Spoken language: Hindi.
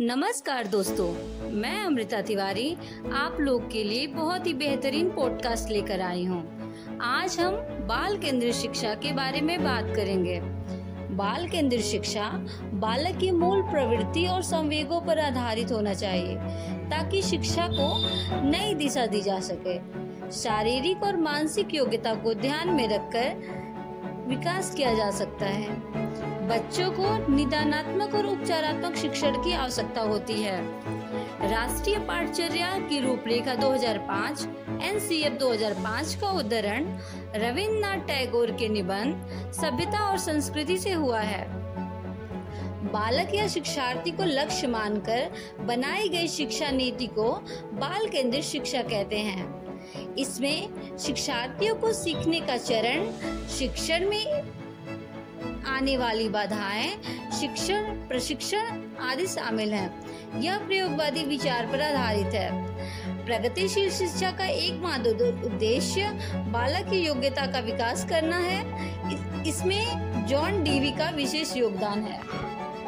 नमस्कार दोस्तों, मैं अमृता तिवारी आप लोग के लिए बहुत ही बेहतरीन पॉडकास्ट लेकर आई हूँ। आज हम बाल केंद्रित शिक्षा के बारे में बात करेंगे। बाल केंद्रित शिक्षा बालक की मूल प्रवृत्ति और संवेगों पर आधारित होना चाहिए, ताकि शिक्षा को नई दिशा दी जा सके। शारीरिक और मानसिक योग्यता को ध्यान में रखकर विकास किया जा सकता है। बच्चों को निदानात्मक और उपचारात्मक शिक्षण की आवश्यकता होती है। राष्ट्रीय पाठचर्या की रूपरेखा 2005 एनसीएफ 2005 का उद्धरण रविन्द्रनाथ टैगोर के निबंध सभ्यता और संस्कृति से हुआ है। बालक या शिक्षार्थी को लक्ष्य मानकर बनाई गई शिक्षा नीति को बाल केंद्रित शिक्षा कहते हैं। इसमें शिक्षार्थियों को सीखने का चरण शिक्षण में आने वाली बाधाएँ, शिक्षण, प्रशिक्षण आदि शामिल हैं। यह प्रयोगवादी विचार पर आधारित है। प्रगतिशील शिक्षा का एक एकमात्र उद्देश्य बालक की योग्यता का विकास करना है। इसमें जॉन डीवी का विशेष योगदान है।